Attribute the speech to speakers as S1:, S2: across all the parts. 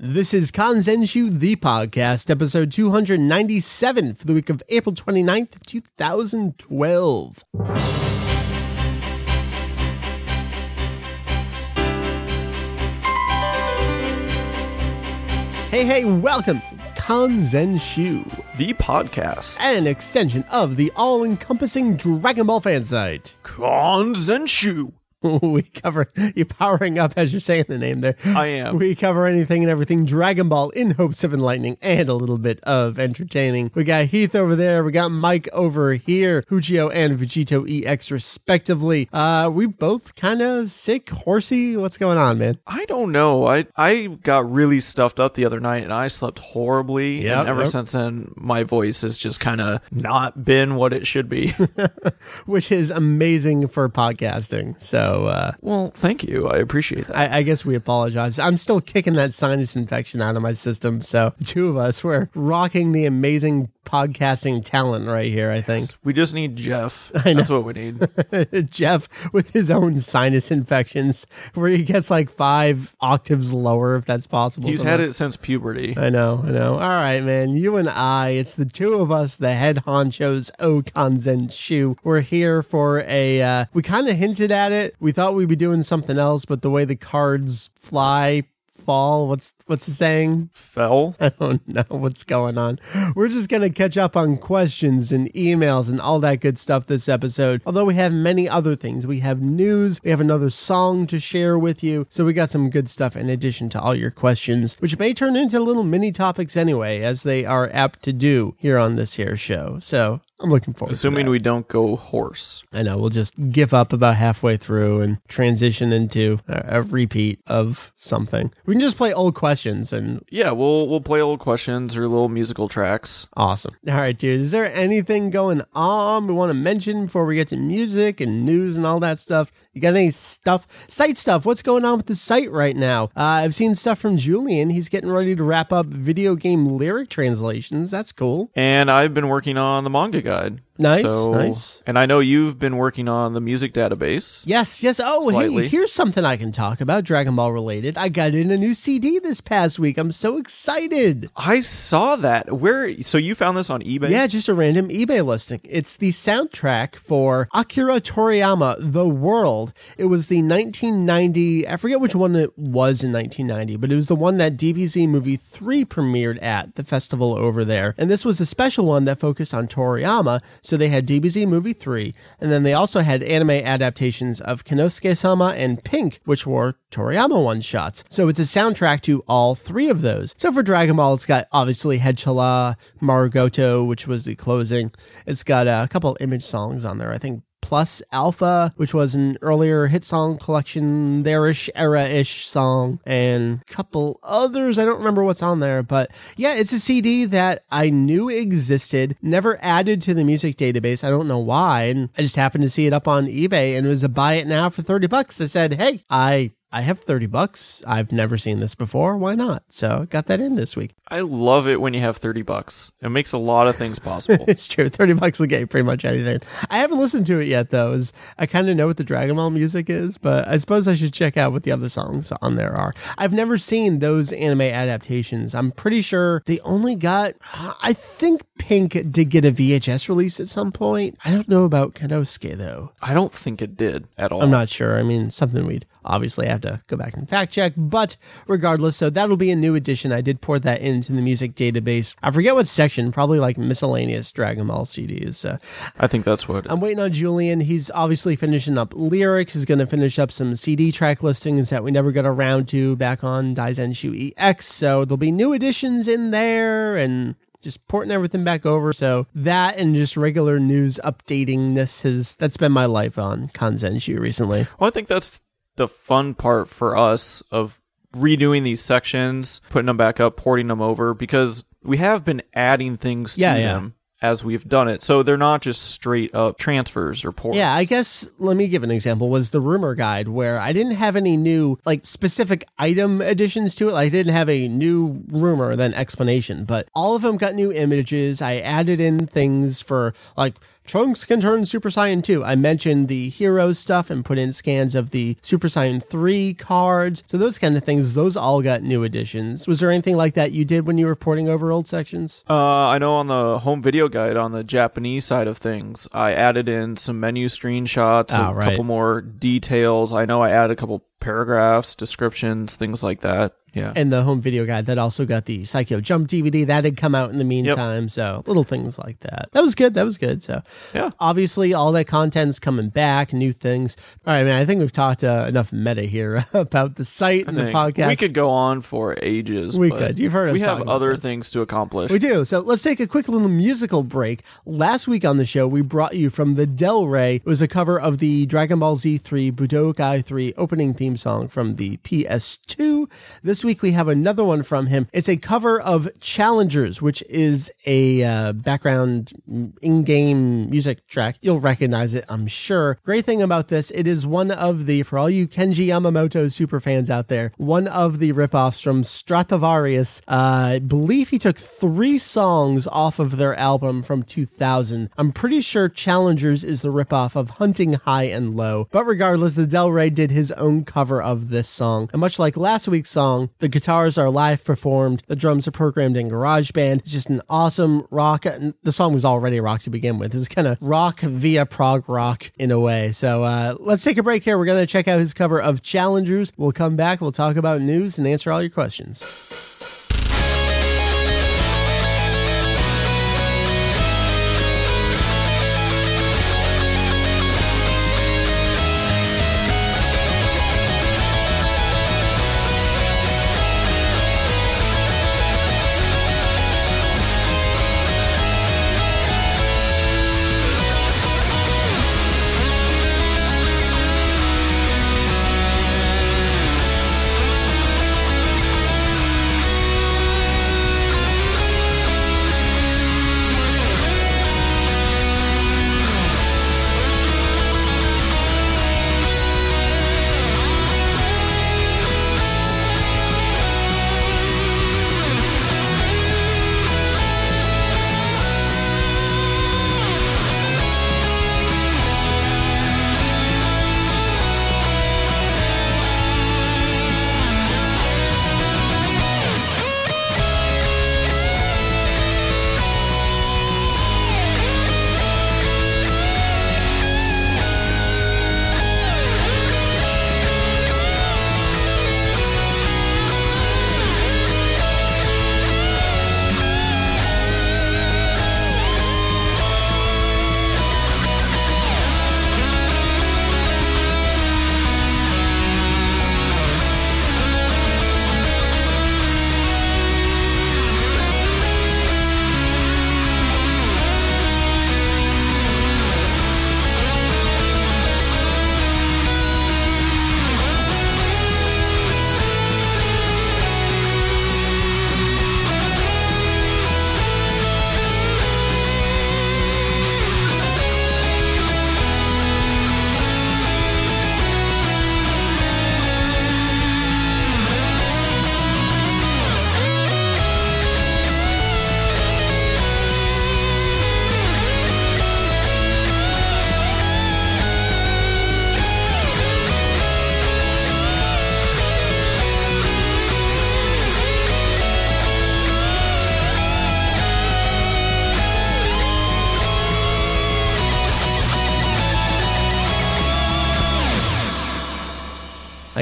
S1: This is Kanzenshuu, the podcast, episode 297 for the week of April 29th, 2012. Hey, hey, welcome Kanzenshuu,
S2: the podcast,
S1: an extension of the all-encompassing Dragon Ball fan site.
S2: Kanzenshuu.
S1: we cover you powering up as you're saying the name there.
S2: I am.
S1: We cover anything and everything Dragon Ball in hopes of enlightening and a little bit of entertaining. We got Heath over there. We got Mike over here. Hujio and VegettoEX respectively. Uh, we both kind of sick, horsey. What's going on, man?
S2: I don't know. I I got really stuffed up the other night and I slept horribly.
S1: Yep,
S2: and ever
S1: yep.
S2: since then, my voice has just kind of not been what it should be.
S1: Which is amazing for podcasting. So. Uh,
S2: well, thank you. I appreciate that.
S1: I, I guess we apologize. I'm still kicking that sinus infection out of my system. So, two of us, we're rocking the amazing podcasting talent right here, I think.
S2: we just need Jeff. That's what we need.
S1: Jeff with his own sinus infections, where he gets like five octaves lower, if that's possible.
S2: He's had it since puberty.
S1: I know, I know. All right, man. You and I, it's the two of us, the head honchos, Okanzen Shu. We're here for a, uh, we kind of hinted at it. We thought we'd be doing something else, but the way the cards fly, fall, what's, what's the saying?
S2: Fell.
S1: I don't know what's going on. We're just going to catch up on questions and emails and all that good stuff this episode. Although we have many other things. We have news, we have another song to share with you. So we got some good stuff in addition to all your questions, which may turn into little mini topics anyway, as they are apt to do here on this here show. So I'm looking forward
S2: Assuming we don't go horse.
S1: I know we'll just give up about halfway through and transition into a, a repeat of something. We can just play old questions and
S2: Yeah, we'll we'll play old questions or little musical tracks.
S1: Awesome. All right, dude. Is there anything going on we want to mention before we get to music and news and all that stuff? You got any stuff, site stuff? What's going on with the site right now? Uh, I've seen stuff from Julian. He's getting ready to wrap up video game lyric translations. That's cool.
S2: And I've been working on the manga guide.
S1: Nice,
S2: So-
S1: nice.
S2: And I know you've been working on the music database.
S1: Yes, yes. Oh,
S2: Slightly.
S1: hey, here's something I can talk about Dragon Ball related. I got in a new CD this past week. I'm so excited.
S2: I saw that. Where? So you found this on eBay?
S1: Yeah, just a random eBay listing. It's the soundtrack for Akira Toriyama, The World. It was the 1990, I forget which one it was in 1990, but it was the one that DBZ Movie 3 premiered at the festival over there. And this was a special one that focused on Toriyama. So they had DBZ Movie 3, and then they also had anime adaptations of Kennosuke sama and Pink, which were Toriyama one shots. So it's a soundtrack to all three of those. So for Dragon Ball, it's got obviously Headchala, Marugoto, which was the closing. It's got a couple image songs on there. I think Plus Alpha, which was an earlier hit song collection, there-ish, era-ish song, and a couple others. I don't remember what's on there, but yeah, it's a CD that I knew existed, never added to the music database. I don't know why, and I just happened to see it up on eBay, and it was a buy it now for 30 bucks. I said, hey, I I have 30 bucks. I've never seen this before. Why not? So got that in this week.
S2: I love it when you have 30 bucks. It makes a lot of things possible.
S1: It's true. 30 bucks will get pretty much anything. I haven't listened to it yet, though. As I kind of know what the Dragon Ball music is, but I suppose I should check out what the other songs on there are. I've never seen those anime adaptations. I'm pretty sure they only got, I think Pink did get a VHS release at some point. I don't know about Kennosuke, though.
S2: I don't think it did at all.
S1: I'm not sure. I mean, something we'd obviously I have to go back and fact check, but regardless, so that'll be a new addition. I did pour that into the music database. I forget what section, probably like miscellaneous Dragon Ball CDs. So
S2: I think that's what.
S1: I'm waiting on Julian. He's obviously finishing up lyrics. He's going to finish up some CD track listings that we never got around to back on Daizenshuu EX. So there'll be new additions in there and just porting everything back over. So that and just regular news updatingness has that's been my life on Kanzenshuu recently.
S2: well, I think that's the fun part for us of redoing these sections, putting them back up, porting them over, because we have been adding things to
S1: Yeah, yeah.
S2: them as we've done it. So they're not just straight up transfers or ports.
S1: Yeah, I guess let me give an example was the rumor guide where I didn't have any new like specific item additions to it. Like, I didn't have a new rumor then explanation, but all of them got new images. I added in things for like Trunks can turn Super Saiyan 2. I mentioned the hero stuff and put in scans of the Super Saiyan 3 cards. So those kind of things, those all got new additions. Was there anything like that you did when you were porting over old sections?
S2: Uh, I know on the home video guide on the Japanese side of things, I added in some menu screenshots,
S1: Oh,
S2: a
S1: right.
S2: couple more details. I know I added a couple paragraphs, descriptions, things like that. Yeah.
S1: And the home video guide that also got the Psycho Jump DVD that had come out in the meantime. So little things like that. That was good. That was good. So
S2: Yeah.
S1: obviously all that content's coming back, new things. All right, man. I think we've talked uh, enough meta here about the site and the podcast.
S2: We could go on for ages.
S1: We could. You've heard us
S2: We have other things to accomplish.
S1: We do. So let's take a quick little musical break. Last week on the show, we brought you from the Del Rey. It was a cover of the Dragon Ball Z3 Budokai 3 opening theme song from the PS2. This week we have another one from him. It's a cover of Challengers, which is a uh, background in-game music track. You'll recognize it, I'm sure. Great thing about this, it is one of the, for all you Kenji Yamamoto super fans out there, one of the ripoffs from Stratovarius. Uh, I believe he took three songs off of their album from 2000. I'm pretty sure Challengers is the ripoff of Hunting High and Low. But regardless, the Del Rey did his own cover of this song. And much like last week's song, the guitars are live performed, the drums are programmed in GarageBand. It's just an awesome rock. The song was already rock to begin with. It was kind of rock via prog rock in a way. So uh, let's take a break here. We're going to check out his cover of Challengers. We'll come back. We'll talk about news and answer all your questions.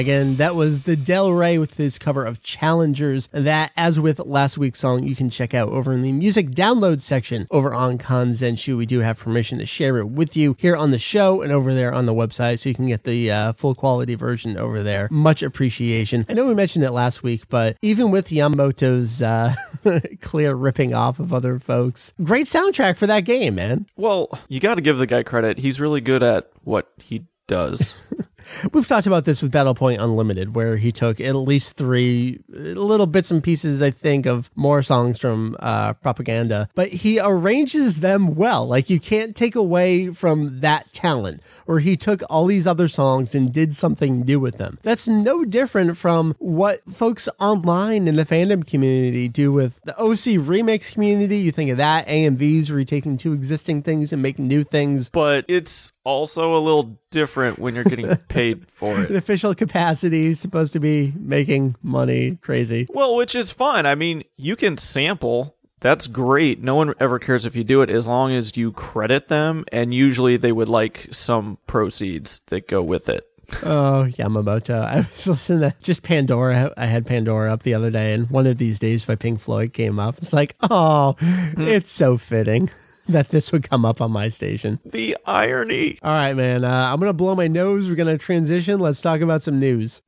S1: Again, that was the Del Rey with his cover of Challengers. That, as with last week's song, you can check out over in the music download section over on Kanzenshuu. We do have permission to share it with you here on the show and over there on the website, so you can get the uh, full quality version over there. Much appreciation. I know we mentioned it last week, but even with Yamamoto's uh, clear ripping off of other folks, great soundtrack for that game, man.
S2: Well, you got to give the guy credit. He's really good at what he does.
S1: We've talked about this with Battle Point Unlimited, where he took at least three little bits and pieces, I think, of more songs from uh, Propaganda, but he arranges them well. Like you can't take away from that talent, or he took all these other songs and did something new with them. That's no different from what folks online in the fandom community do with the OC remix community. You think of that, AMVs where you're taking two existing things and making new things.
S2: But it's also a little different when you're getting paid for it.
S1: An official capacity is supposed to be making money crazy.
S2: Well, which is fine. I mean, you can sample. That's great. No one ever cares if you do it as long as you credit them, and usually they would like some proceeds that go with it.
S1: Oh, Yamamoto. I was listening to just Pandora. I had Pandora up the other day, and one of these days by Pink Floyd came up. It's like, oh, hmm. it's so fitting that this would come up on my station.
S2: The irony.
S1: All right, man. Uh, I'm going to blow my nose. We're going to transition. Let's talk about some news.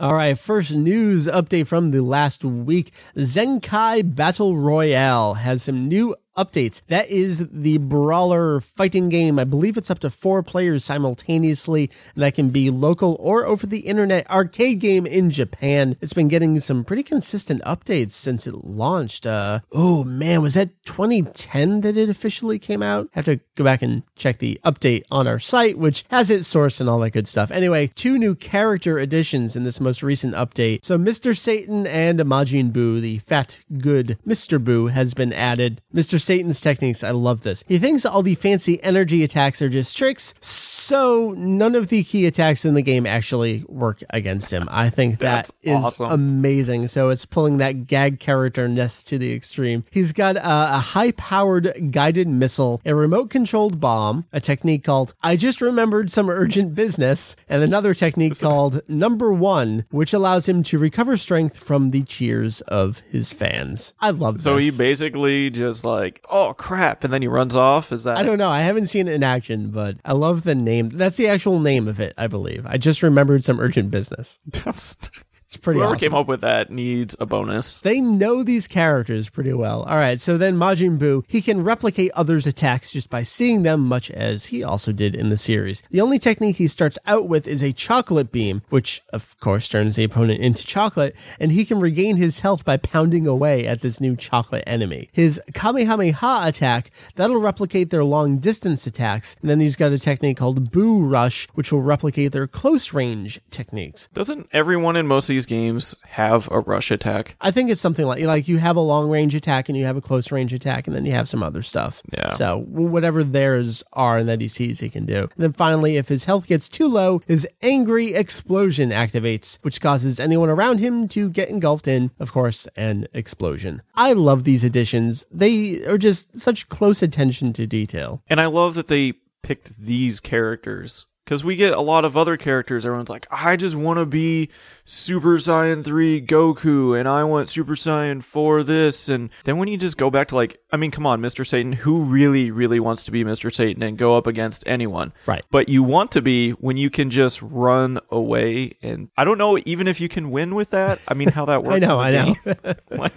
S1: All right, first news update from the last week. Zenkai Battle Royale has some new updates. That is the brawler fighting game. I believe it's up to four players simultaneously, and that can be local or over the internet arcade game in Japan. It's been getting some pretty consistent updates since it launched. Uh, oh man, was that 2010 that it officially came out? I have to go back and check the update on our site, which has its source and all that good stuff. Anyway, two new character additions in this most recent update. So Mr. Satan and Majin Buu, the fat, good Mr. Buu, has been added. Mr. Satan's techniques, I love this. He thinks all the fancy energy attacks are just tricks, so none of the key attacks in the game actually work against him. I think
S2: That's awesome.
S1: amazing. So it's pulling that gag character ness to the extreme. He's got a, a high powered guided missile, a remote controlled bomb, a technique called I just remembered some urgent business, and another technique called number one, which allows him to recover strength from the cheers of his fans. I love
S2: So he basically just like, oh crap, and then he runs off. Is that?
S1: I don't know. I haven't seen it in action, but I love the name. That's the actual name of it, I believe. I just remembered some urgent business.
S2: That's,
S1: It's pretty
S2: whoever
S1: awesome.
S2: came up with that needs a bonus.
S1: They know these characters pretty well. All right, so then Majin Buu, he can replicate others' attacks just by seeing them, much as he also did in the series. The only technique he starts out with is a chocolate beam, which of course turns the opponent into chocolate, and he can regain his health by pounding away at this new chocolate enemy. His Kamehameha attack, that'll replicate their long distance attacks, and then he's got a technique called Buu Rush, which will replicate their close range techniques.
S2: Doesn't everyone in most of these games have a rush attack?
S1: I think it's something like like you have a long range attack and you have a close range attack and then you have some other stuff.
S2: Yeah.
S1: So whatever theirs are and that he sees he can do. And then finally, if his health gets too low, his angry explosion activates, which causes anyone around him to get engulfed in, of course, an explosion. I love these additions. They are just such close attention to detail.
S2: And I love that they picked these characters. Because we get a lot of other characters. Everyone's like, I just want to be Super Saiyan 3 Goku, and I want Super Saiyan 4 this. And then when you just go back to, like, I mean, come on, Mr. Satan, who really, really wants to be Mr. Satan and go up against anyone?
S1: Right.
S2: But you want to be when you can just run away. And I don't know even if you can win with that. I mean, how that works.
S1: I know, I know.
S2: like,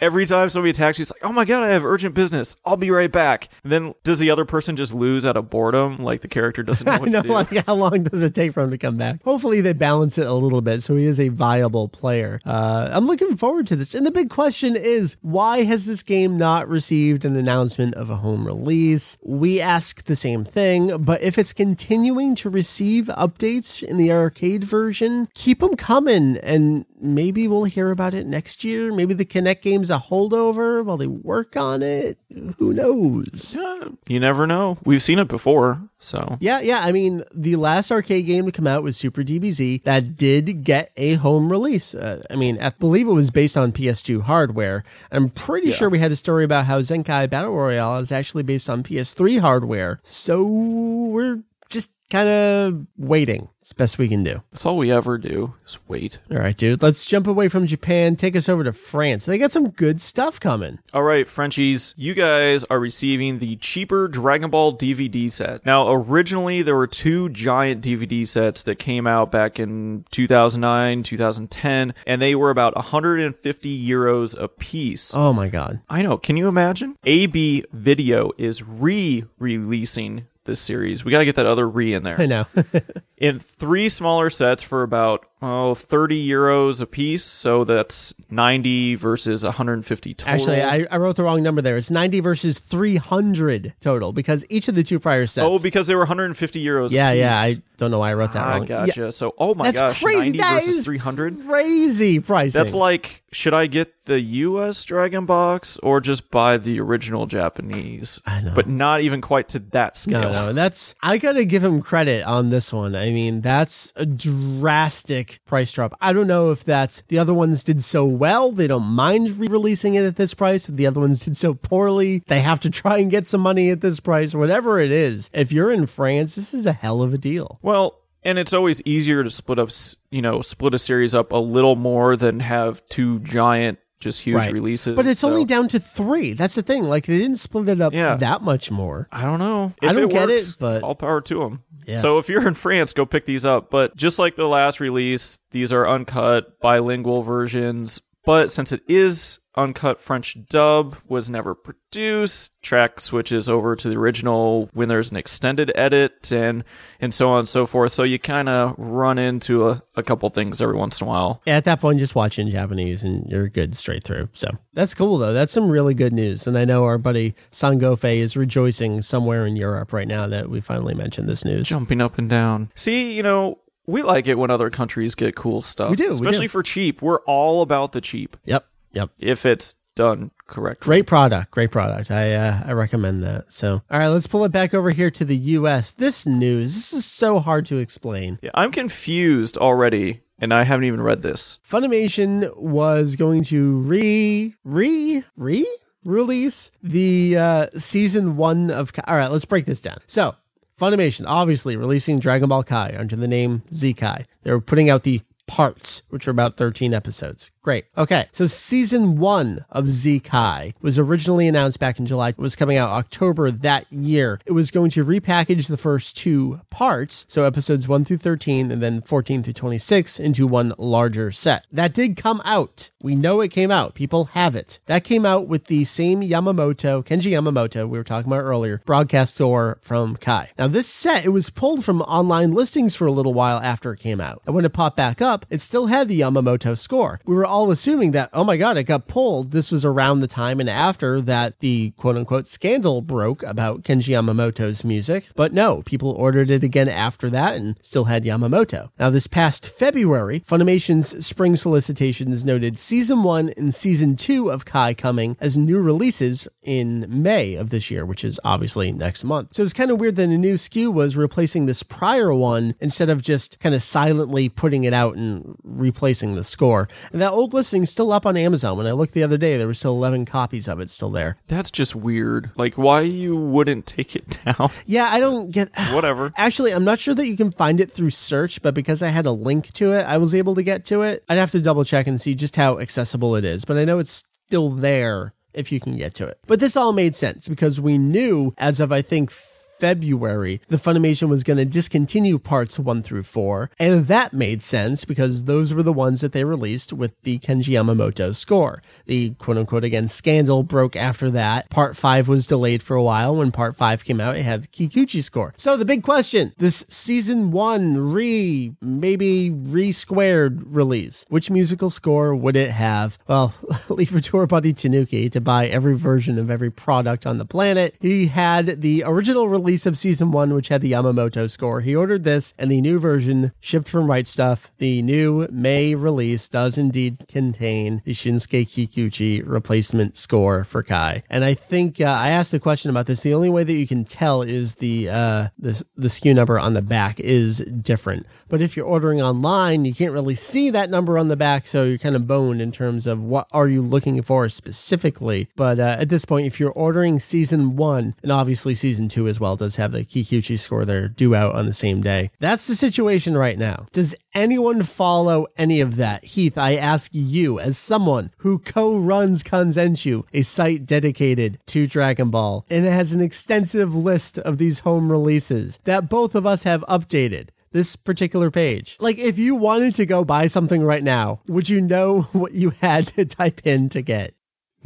S2: every time somebody attacks you, it's like, oh my god, I have urgent business. I'll be right back. And then does the other person just lose out of boredom? Like the character doesn't know what
S1: know,
S2: to do.
S1: like how long does it take for him to come back? Hopefully, they balance it a little bit so he is a viable player. Uh, I'm looking forward to this. And the big question is, why has this game not received an announcement of a home release? We ask the same thing, but if it's continuing to receive updates in the arcade version, keep them coming, and maybe we'll hear about it next year. Maybe the Kinect game's a holdover while they work on it. Who knows?
S2: Uh, you never know. We've seen it before, so
S1: Yeah, yeah. I mean, the last arcade game to come out was Super DBZ. That did get a home release. Uh, I mean, I believe it was based on PS2 hardware. I'm pretty sure we had a story about how Zenkai Battle Royale is actually based on PS3 hardware. So we're just kind of waiting. It's best we can do.
S2: That's all we ever do is wait.
S1: All right, dude. Let's jump away from Japan. Take us over to France. They got some good stuff coming.
S2: All right, Frenchies, you guys are receiving the cheaper Dragon Ball DVD set. Now, originally, there were two giant DVD sets that came out back in 2009, 2010, and they were about 150 euros a piece.
S1: Oh my god.
S2: I know. Can you imagine? AB Video is re releasing this series. We got to get that other re in there.
S1: I know.
S2: in three smaller sets for about oh 30 euros a piece so that's 90 versus 150 total
S1: Actually, I, I wrote the wrong number there. It's 90 versus 300 total because each of the two prior sets.
S2: oh because they were 150 euros
S1: yeah,
S2: a piece.
S1: yeah. I don't know why I wrote that
S2: I
S1: wrong.
S2: gotcha
S1: Yeah,
S2: so oh my
S1: that's
S2: gosh
S1: crazy.
S2: 90
S1: That
S2: versus 300
S1: Crazy pricing.
S2: that's like should i get the us dragon box or just buy the original japanese
S1: I know.
S2: but not even quite to that scale
S1: No, no, that's I gotta give him credit on this one. I mean, that's a drastic price drop. I don't know if that's the other ones did so well they don't mind re-releasing it at this price. The other ones did so poorly, they have to try and get some money at this price. Whatever it is, if you're in France, this is a hell of a deal.
S2: Well, and it's always easier to split up, you know, split a series up a little more than have two giant, just huge
S1: Right.
S2: releases.
S1: But it's
S2: So,
S1: only down to three. That's the thing. Like they didn't split it up
S2: Yeah.
S1: that much more.
S2: I don't know.
S1: I
S2: If
S1: don't get
S2: works,
S1: it, but-
S2: all power to them.
S1: Yeah.
S2: So if you're in France, go pick these up. But just like the last release, these are uncut bilingual versions. But since it is uncut French dub, was never produced, track switches over to the original when there's an extended edit and and so on and so forth. So you kind of run into a, a couple things every once in a while.
S1: At that point, just watch in Japanese and you're good straight through. So that's cool, though. That's some really good news. And I know our buddy Sangofe is rejoicing somewhere in Europe right now that we finally mentioned this news.
S2: jumping up and down. See, you know, we like it when other countries get cool stuff.
S1: We do, we
S2: especially
S1: do.
S2: for cheap. We're all about the cheap
S1: Yep. Yep.
S2: if it's done correctly.
S1: Great product. Great product. I uh, I recommend that. So, all right, let's pull it back over here to the U.S. This news, this is so hard to explain.
S2: Yeah, I'm confused already, and I haven't even read this.
S1: Funimation was going to re re re release the uh, season one of. Kai. All right, let's break this down. So, Funimation obviously releasing Dragon Ball Kai under the name Z Kai. They were putting out the parts, which are about 13 episodes. Great. Okay. So season one of Z Kai was originally announced back in July. It was coming out October that year. It was going to repackage the first two parts, so episodes 1 through 13 and then 14 through 26 into one larger set. That did come out. We know it came out. People have it. That came out with the same Yamamoto, Kenji Yamamoto, we were talking about earlier, broadcast store from Kai. Now, this set, it was pulled from online listings for a little while after it came out. And when it popped back up, it still had the Yamamoto score. We were all assuming that, oh my God, it got pulled. This was around the time and after that the quote unquote scandal broke about Kenji Yamamoto's music. But no, people ordered it again after that and still had Yamamoto. Now, this past February, Funimation's spring solicitations noted season one and season two of Kai coming as new releases in May of this year, which is obviously next month. So it's kind of weird that a new SKU was replacing this prior one instead of just kind of silently putting it out and replacing the score. And that old listing's still up on Amazon. When I looked the other day, there were still 11 copies of it still there.
S2: That's just weird. Like, why you wouldn't take it down?
S1: Yeah, I don't get.
S2: Whatever.
S1: Actually, I'm not sure that you can find it through search, but because I had a link to it, I was able to get to it. I'd have to double check and see just how accessible it is, but I know it's still there if you can get to it. But this all made sense because we knew as of, I think, February, the Funimation was going to discontinue parts one through four. And that made sense because those were the ones that they released with the Kenji Yamamoto score. The quote unquote again scandal broke after that. Part five was delayed for a while. When part five came out, it had the Kikuchi score. So the big question this season one re, maybe re squared release, which musical score would it have? Well, leave it to our buddy Tanuki to buy every version of every product on the planet. He had the original release of season one, which had the Yamamoto score. He ordered this, and the new version shipped from Right Stuf. The new May release does indeed contain the Shinsuke Kikuchi replacement score for Kai. And I think uh, I asked a question about this. The only way that you can tell is the uh, the the SKU number on the back is different. But if you're ordering online, you can't really see that number on the back, so you're kind of boned in terms of what are you looking for specifically. But uh, at this point, if you're ordering season one and obviously season two as well, Does have the Kikuchi score there due out on the same day. That's the situation right now. Does anyone follow any of that? Heath, I ask you, as someone who co runs Kanzenshuu, a site dedicated to Dragon Ball, and it has an extensive list of these home releases that both of us have updated this particular page. Like, if you wanted to go buy something right now, would you know what you had to type in to get?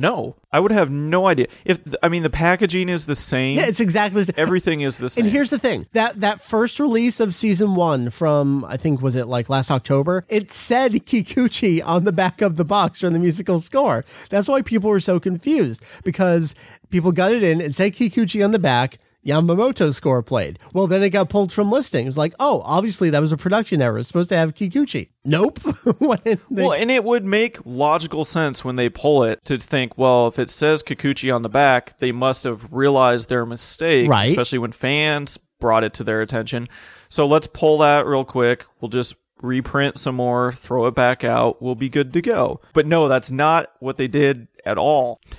S2: No, I would have no idea. If I mean the packaging is the same.
S1: Yeah, it's exactly the same.
S2: Everything is the same.
S1: And here's the thing that that first release of season one from I think was it like last October. It said Kikuchi on the back of the box from the musical score. That's why people were so confused because people got it in. and said Kikuchi on the back. Yamamoto score played. Well, then it got pulled from listings. Like, oh, obviously that was a production error. It's supposed to have Kikuchi. Nope. they-
S2: well, and it would make logical sense when they pull it to think, well, if it says Kikuchi on the back, they must have realized their mistake,
S1: Right.
S2: especially when fans brought it to their attention. So let's pull that real quick. We'll just reprint some more, throw it back out. We'll be good to go. But no, that's not what they did at all.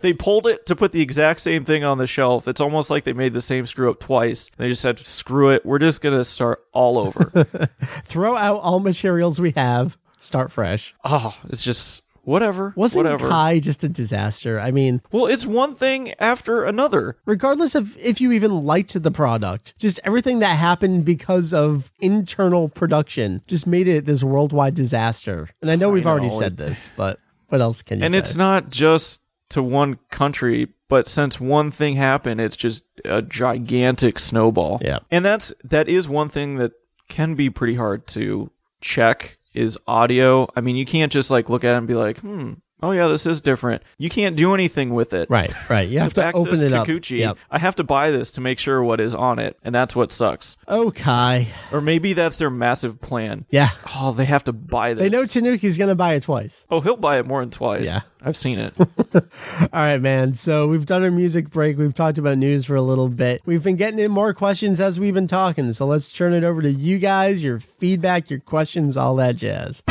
S2: They pulled it to put the exact same thing on the shelf. It's almost like they made the same screw up twice. They just said, "Screw it. We're just going to start all over."
S1: throw out all materials we have, start fresh.
S2: oh, it's just whatever.
S1: Wasn't
S2: whatever.
S1: Kai just a disaster? I mean,
S2: Well, it's one thing after another.
S1: regardless of if you even liked the product, just everything that happened because of internal production just made it this worldwide disaster. And I know we've already
S2: know.
S1: said this, but what else can you
S2: And
S1: say?
S2: it's not just to one country, but since one thing happened, it's just a gigantic snowball.
S1: Yeah.
S2: And that's that is one thing that can be pretty hard to check is audio. I mean, you can't just like look at it and be like, "Hmm, oh yeah, this is different." You can't do anything with it.
S1: right, right. You have to open it up. Yep.
S2: I have to buy this to make sure what is on it, and that's what sucks.
S1: Oh, Kai.
S2: Or maybe that's their massive plan.
S1: Yeah.
S2: Oh, they have to buy this.
S1: They know Tanuki's going to buy it twice.
S2: Oh, he'll buy it more than twice.
S1: Yeah.
S2: I've seen it.
S1: All right, man. So we've done our music break. We've talked about news for a little bit. We've been getting in more questions as we've been talking. So let's turn it over to you guys, your feedback, your questions, all that jazz.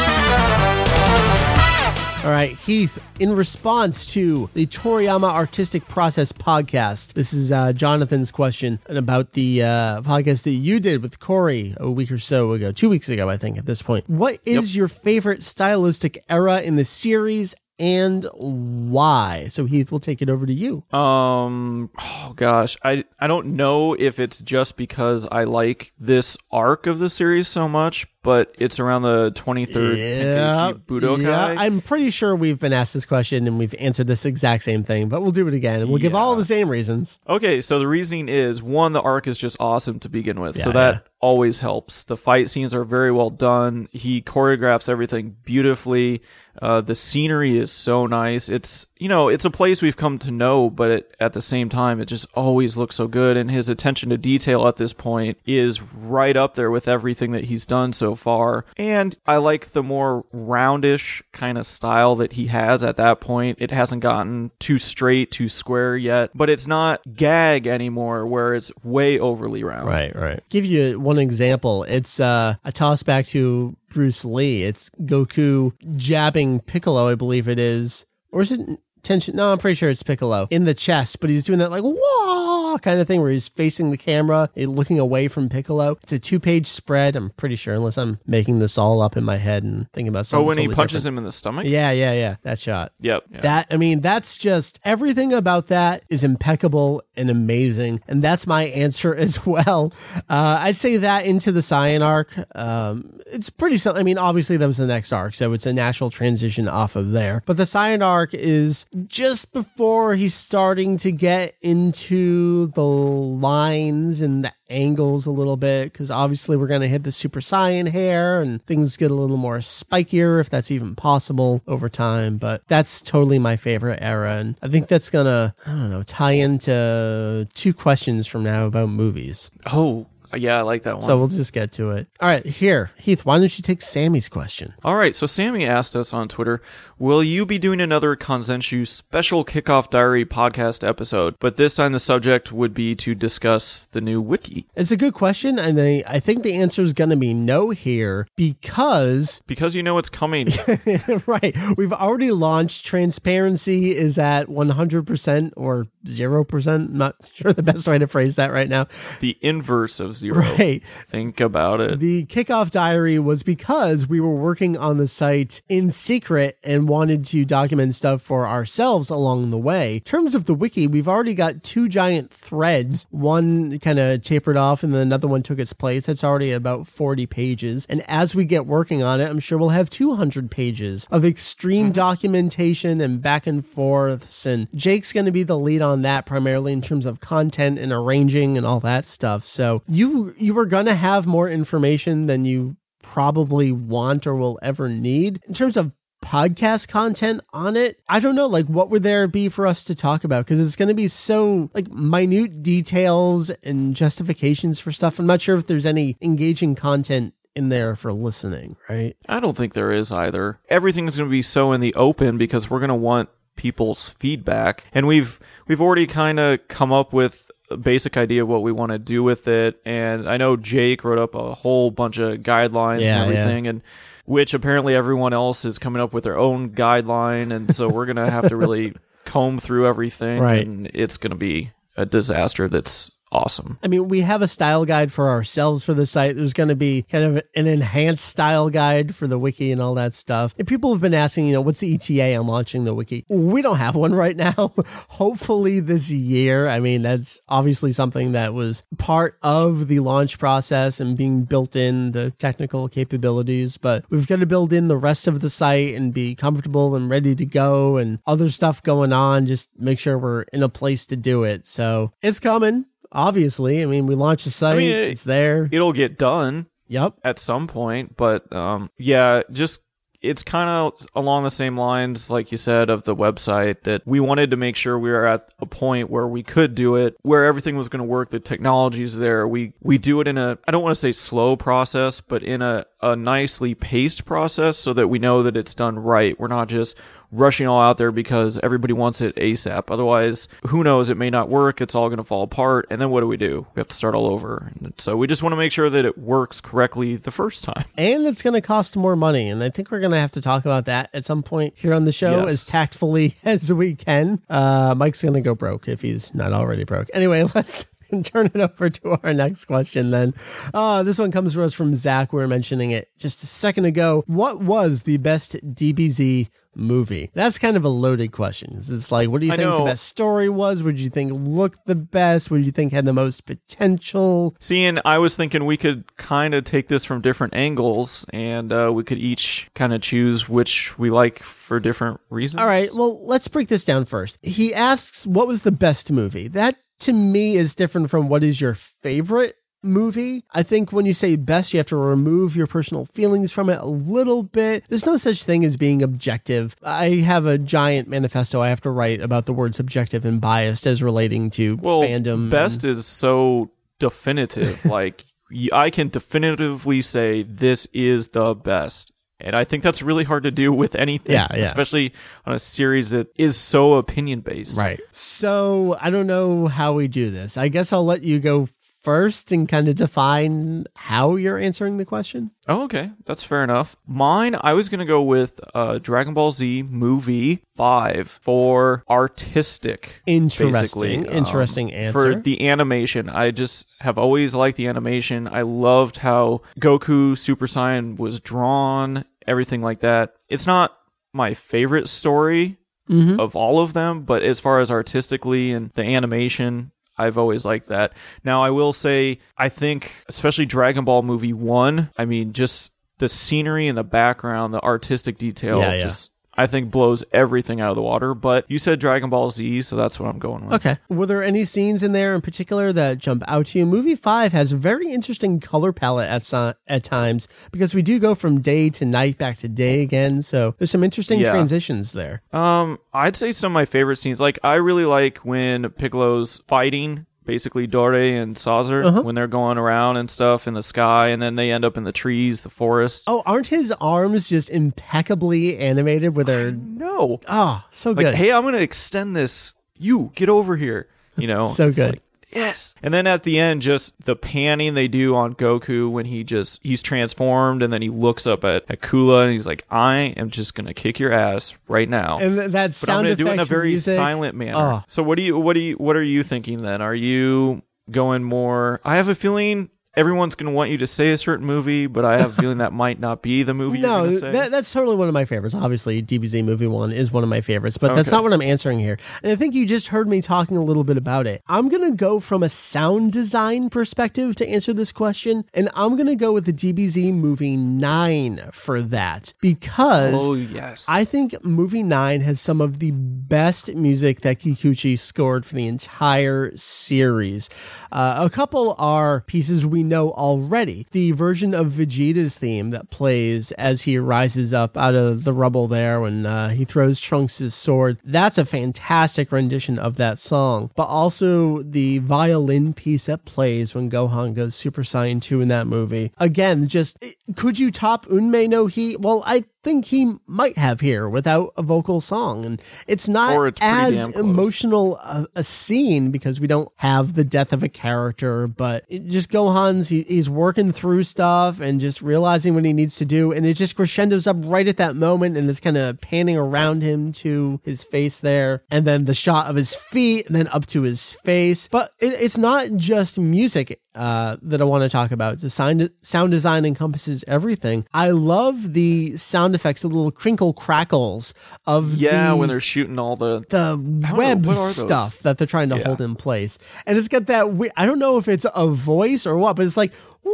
S1: All right, Heath, in response to the Toriyama Artistic Process podcast, this is uh, Jonathan's question about the uh, podcast that you did with Corey a week or so ago, two weeks ago, I think, at this point. What is your favorite stylistic era in the series and why? So, Heath, we'll take it over to you.
S2: Um, oh gosh, I I don't know if it's just because I like this arc of the series so much, but it's around the 23rd yeah, Budokai.
S1: yeah. I'm pretty sure we've been asked this question and we've answered this exact same thing, but we'll do it again and we'll give all the same reasons.
S2: Okay, so the reasoning is one, the arc is just awesome to begin with, so that
S1: yeah.
S2: Always helps. The fight scenes are very well done. He choreographs everything beautifully. Uh, the scenery is so nice. It's you know it's a place we've come to know, but it, at the same time, it just always looks so good. And his attention to detail at this point is right up there with everything that he's done so far. And I like the more roundish kind of style that he has at that point. It hasn't gotten too straight, too square yet, but it's not gag anymore where it's way overly round.
S1: Right, right. Give you one example. It's uh, a toss back to Bruce Lee. It's Goku jabbing Piccolo, I believe it is. Or is it tension? No, I'm pretty sure it's Piccolo in the chest, but he's doing that like, whoa, kind of thing where he's facing the camera, eh, looking away from Piccolo. It's a two page spread, I'm pretty sure, unless I'm making this all up in my head and thinking about
S2: Oh,
S1: something.
S2: when he punches
S1: different.
S2: him in the stomach?
S1: Yeah, yeah, yeah. That shot.
S2: Yep. Yeah.
S1: That I mean, that's just everything about that is impeccable and amazing, and that's my answer as well. Uh, I'd say that into the Saiyan arc. Um, it's pretty. I mean, obviously that was the next arc, so it's a natural transition off of there. But the Saiyan arc is just before he's starting to get into the lines and the angles a little bit because obviously we're going to hit the super saiyan hair and things get a little more spikier if that's even possible over time but that's totally my favorite era and i think that's gonna i don't know tie into two questions from now about movies
S2: Oh, Yeah, I like that one.
S1: So we'll just get to it. All right, here, Heath. Why don't you take Sammy's question?
S2: All right, so Sammy asked us on Twitter, will you be doing another Kanzenshuu special kickoff diary podcast episode? But this time the subject would be to discuss the new wiki.
S1: It's a good question, and I, I think the answer is going to be no here because
S2: Because you know it's coming.
S1: right, we've already launched. Transparency is at one hundred percent or zero percent. Not sure the best way to phrase that right now.
S2: the inverse of zero.
S1: Right.
S2: Think about it.
S1: The kickoff diary was because we were working on the site in secret and wanted to document stuff for ourselves along the way. In terms of the wiki, we've already got two giant threads. One kind of tapered off and then another one took its place. That's already about 40 pages. And as we get working on it, I'm sure we'll have 200 pages of extreme mm-hmm. documentation and back and forths. And Jake's going to be the lead on that primarily in terms of content and arranging and all that stuff. So you you are going to have more information than you probably want or will ever need in terms of podcast content on it. I don't know, like what would there be for us to talk about? Because it's going to be so like minute details and justifications for stuff. I'm not sure if there's any engaging content in there for listening, right?
S2: I don't think there is either. Everything's going to be so in the open because we're going to want people's feedback. And we've we've already kind of come up with a basic idea of what we want to do with it. And I know Jake wrote up a whole bunch of guidelines
S1: Yeah,
S2: and
S1: yeah.
S2: everything and which apparently everyone else is coming up with their own guideline and so we're going to have to really comb through everything
S1: Right.
S2: and it's going to be a disaster that's awesome.
S1: I mean, we have a style guide for ourselves for the site. There's going to be kind of an enhanced style guide for the wiki and all that stuff. And people have been asking, you know, what's the ETA on launching the wiki? We don't have one right now. Hopefully this year. I mean, that's obviously something that was part of the launch process and being built in the technical capabilities, but we've got to build in the rest of the site and be comfortable and ready to go and other stuff going on. Just make sure we're in a place to do it. So it's coming. Obviously, I mean, we launched the site;
S2: mean, it-
S1: it's there.
S2: It'll get done.
S1: Yep.
S2: at some point but um yeah just it's kind of along the same lines like you said of the website that we wanted to make sure we were at a point where we could do it where everything was going to work the technology's there we we do it in a i don't want to say slow process but in a a nicely paced process so that we know that it's done right we're not just rushing all out there because everybody wants it ASAP. Otherwise, who knows? It may not work. It's all going to fall apart. And then what do we do? We have to start all over. And so we just want to make sure that it works correctly the first time.
S1: And it's going to cost more money. And I think we're going to have to talk about that at some point here on the show
S2: Yes.
S1: as tactfully as we can. Uh, Mike's going to go broke if he's not already broke. Anyway, let's turn it over to our next question then. Uh, this one comes to us from Zach. We were mentioning it just a second ago. What was the best DBZ movie? That's kind of a loaded question. It's like, what do you
S2: I
S1: think the best story was? What did you think looked the best? What you think had the most potential?
S2: Seeing, I was thinking we could kind of take this from different angles and uh, we could each kind of choose which we like for different reasons.
S1: All right, well, let's break this down first. He asks, what was the best movie? That to me is different from what is your favorite movie. I think when you say best, you have to remove your personal feelings from it a little bit. There's no such thing as being objective. I have a giant manifesto I have to write about the word subjective and biased as relating to
S2: Well,
S1: fandom.
S2: best is so definitive. like, I can definitively say this is the best. And I think that's really hard to do with anything,
S1: Yeah, yeah.
S2: especially on a series that is so opinion based.
S1: Right. So I don't know how we do this. I guess I'll let you go first and kind of define how you're answering the question.
S2: Oh, okay. That's fair enough. Mine, I was going to go with uh, Dragon Ball Z movie 5 for artistic.
S1: Interesting.
S2: Um,
S1: Interesting answer.
S2: For the animation, I just have always liked the animation. I loved how Goku Super Saiyan was drawn, everything like that. It's not my favorite story
S1: Mm-hmm.
S2: of all of them, but as far as artistically and the animation, I've always liked that. Now, I will say, I think, especially Dragon Ball Movie 1, I mean, just the scenery and the background, the artistic detail,
S1: Yeah, yeah.
S2: just. I think blows everything out of the water, but you said Dragon Ball Z, so that's what I'm going with.
S1: Okay. Were there any scenes in there in particular that jump out to you? Movie five has a very interesting color palette at so- at times because we do go from day to night back to day again. So there's some interesting
S2: Yeah.
S1: transitions there.
S2: Um, I'd say some of my favorite scenes. Like, I really like when Piccolo's fighting basically Dore and Sauzer
S1: Uh-huh.
S2: when they're going around and stuff in the sky, and then they end up in the trees, the forest.
S1: Oh, aren't his arms just impeccably animated with their
S2: no,
S1: Oh, so
S2: like
S1: good.
S2: hey, I'm gonna extend this. You get over here. You know,
S1: So good.
S2: like, Yes. And then at the end, just the panning they do on Goku when he just he's transformed and then he looks up at, at Cooler and he's like, I am just gonna kick your ass right now.
S1: and th- that
S2: but I'm
S1: sound
S2: gonna
S1: effects
S2: do it in a very
S1: music,
S2: silent manner.
S1: Oh.
S2: So what do you what do you what are you thinking then? Are you going more I have a feeling everyone's gonna want you to say a certain movie, but I have a feeling that might not be the movie you're
S1: No,
S2: gonna say.
S1: that, that's totally one of my favorites. Obviously, DBZ movie one is one of my favorites, but that's
S2: Okay.
S1: not what I'm answering here. And I think you just heard me talking a little bit about it. I'm going to go from a sound design perspective to answer this question, and I'm going to go with the DBZ movie 9 for that because
S2: oh yes.
S1: I think movie nine has some of the best music that Kikuchi scored for the entire series. Uh, a couple are pieces we know already. The version of Vegeta's theme that plays as he rises up out of the rubble there when uh, he throws Trunks' sword. That's a fantastic rendition of that song. But also the violin piece that plays when Gohan goes Super Saiyan 2 in that movie. Again, just could you top Unmei no Hi? Well, I think he might have here without a vocal song. And it's not
S2: it's
S1: as emotional a, a scene because we don't have the death of a character, but it just Gohan's, he, he's working through stuff and just realizing what he needs to do. And it just crescendos up right at that moment. And it's kind of panning around him to his face there. And then the shot of his feet and then up to his face. But it, it's not just music uh, that I want to talk about. The sound, sound design encompasses everything. I love the sound effects, the little crinkle crackles of
S2: yeah,
S1: the,
S2: when they're shooting all the
S1: the web
S2: those?
S1: stuff that they're trying to hold in place. And it's got that I don't know if it's a voice or what, but it's like "Wah!"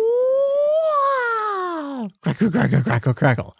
S1: crackle crackle crackle crackle.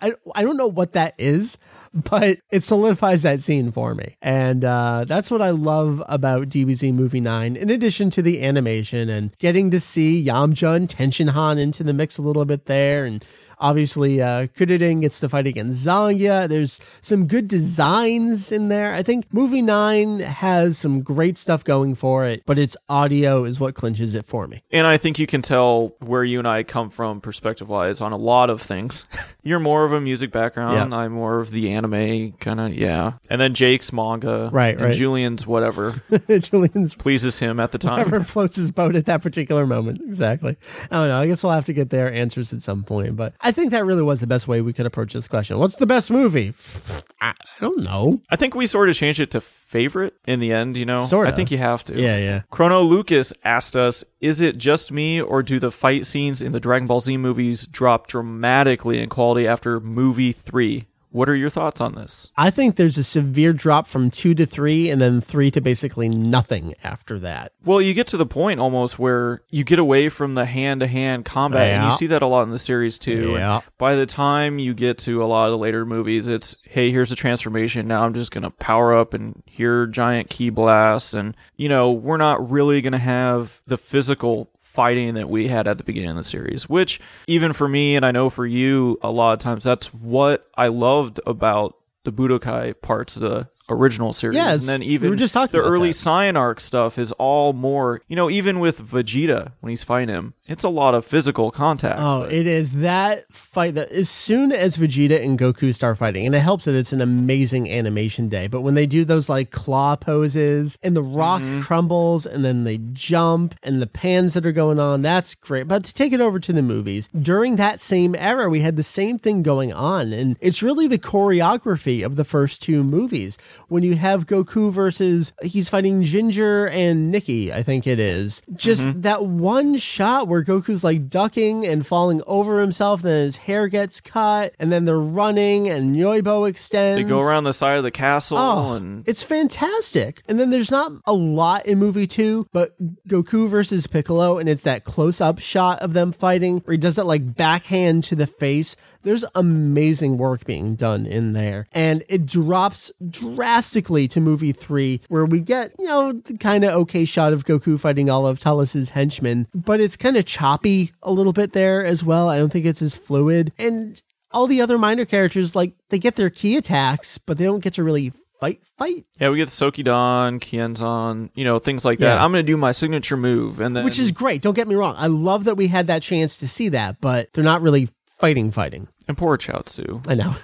S1: I, I don't know what that is, but it solidifies that scene for me. And uh, that's what I love about DBZ Movie 9, in addition to the animation and getting to see Yamcha and into the mix a little bit there. And obviously, uh, Kuririn gets to fight against Zangya. There's some good designs in there. I think Movie 9 has some great stuff going for it, but its audio is what clinches it for me.
S2: And I think you can tell where you and I come from perspective wise on a lot of things. You're more of a music background.
S1: Yeah.
S2: I'm more of the anime kind of, yeah. And then Jake's manga.
S1: Right,
S2: and
S1: right.
S2: Julian's whatever
S1: Julian's
S2: pleases him at the time.
S1: whoever floats his boat at that particular moment. Exactly. I don't know. I guess we'll have to get their answers at some point. But I think that really was the best way we could approach this question. What's the best movie? I, I don't know.
S2: I think we sort of changed it to favorite in the end, you know?
S1: Sorta.
S2: I think you have to.
S1: Yeah, yeah.
S2: Chrono Lucas asked us, is it just me or do the fight scenes in the Dragon Ball Z movies drop dramatically in quality after movie 3? What are your thoughts on this?
S1: I think there's a severe drop from two to three and then three to basically nothing after that.
S2: Well, you get to the point almost where you get away from the hand to hand combat, and you see that a lot in the series too. And
S1: Yeah.
S2: by the time you get to a lot of the later movies, it's hey, here's a transformation. Now I'm just gonna power up and hear giant ki blasts, and you know we're not really gonna have the physical fighting that we had at the beginning of the series, which even for me and I know for you, a lot of times that's what I loved about the Budokai parts of the original series.
S1: Yes,
S2: and then even we
S1: were just talking
S2: the early
S1: that.
S2: Saiyan arc stuff is all more, you know, even with Vegeta when he's fighting him, it's a lot of physical contact.
S1: Oh, it is that fight that as soon as Vegeta and Goku start fighting, and it helps that it's an amazing animation day. But when they do those like claw poses and the rock mm-hmm. crumbles and then they jump and the pans that are going on, that's great. But to take it over to the movies, during that same era, we had the same thing going on. And it's really the choreography of the first two movies. When you have Goku versus, he's fighting Ginger and Nikki, I think it is. Just mm-hmm. that one shot where Goku's like ducking and falling over himself, then his hair gets cut, and then they're running, and Nyoibo extends.
S2: they go around the side of the castle
S1: Oh,
S2: and
S1: it's fantastic. And then there's not a lot in movie two, but Goku versus Piccolo, and it's that close up shot of them fighting where he does that like backhand to the face. There's amazing work being done in there. And it drops drastically to movie three, where we get, you know, the kind of okay shot of Goku fighting all of Tullece's henchmen, but it's kind of choppy a little bit there as well. I don't think it's as fluid. And all the other minor characters, like they get their ki attacks, but they don't get to really fight, fight,
S2: Yeah, we get the Sokidan, Kienzan, you know, things like that.
S1: Yeah.
S2: I'm going to do my signature move, and then
S1: which is great. Don't get me wrong. I love that we had that chance to see that, but they're not really fighting, fighting.
S2: and poor Chaozu.
S1: I know.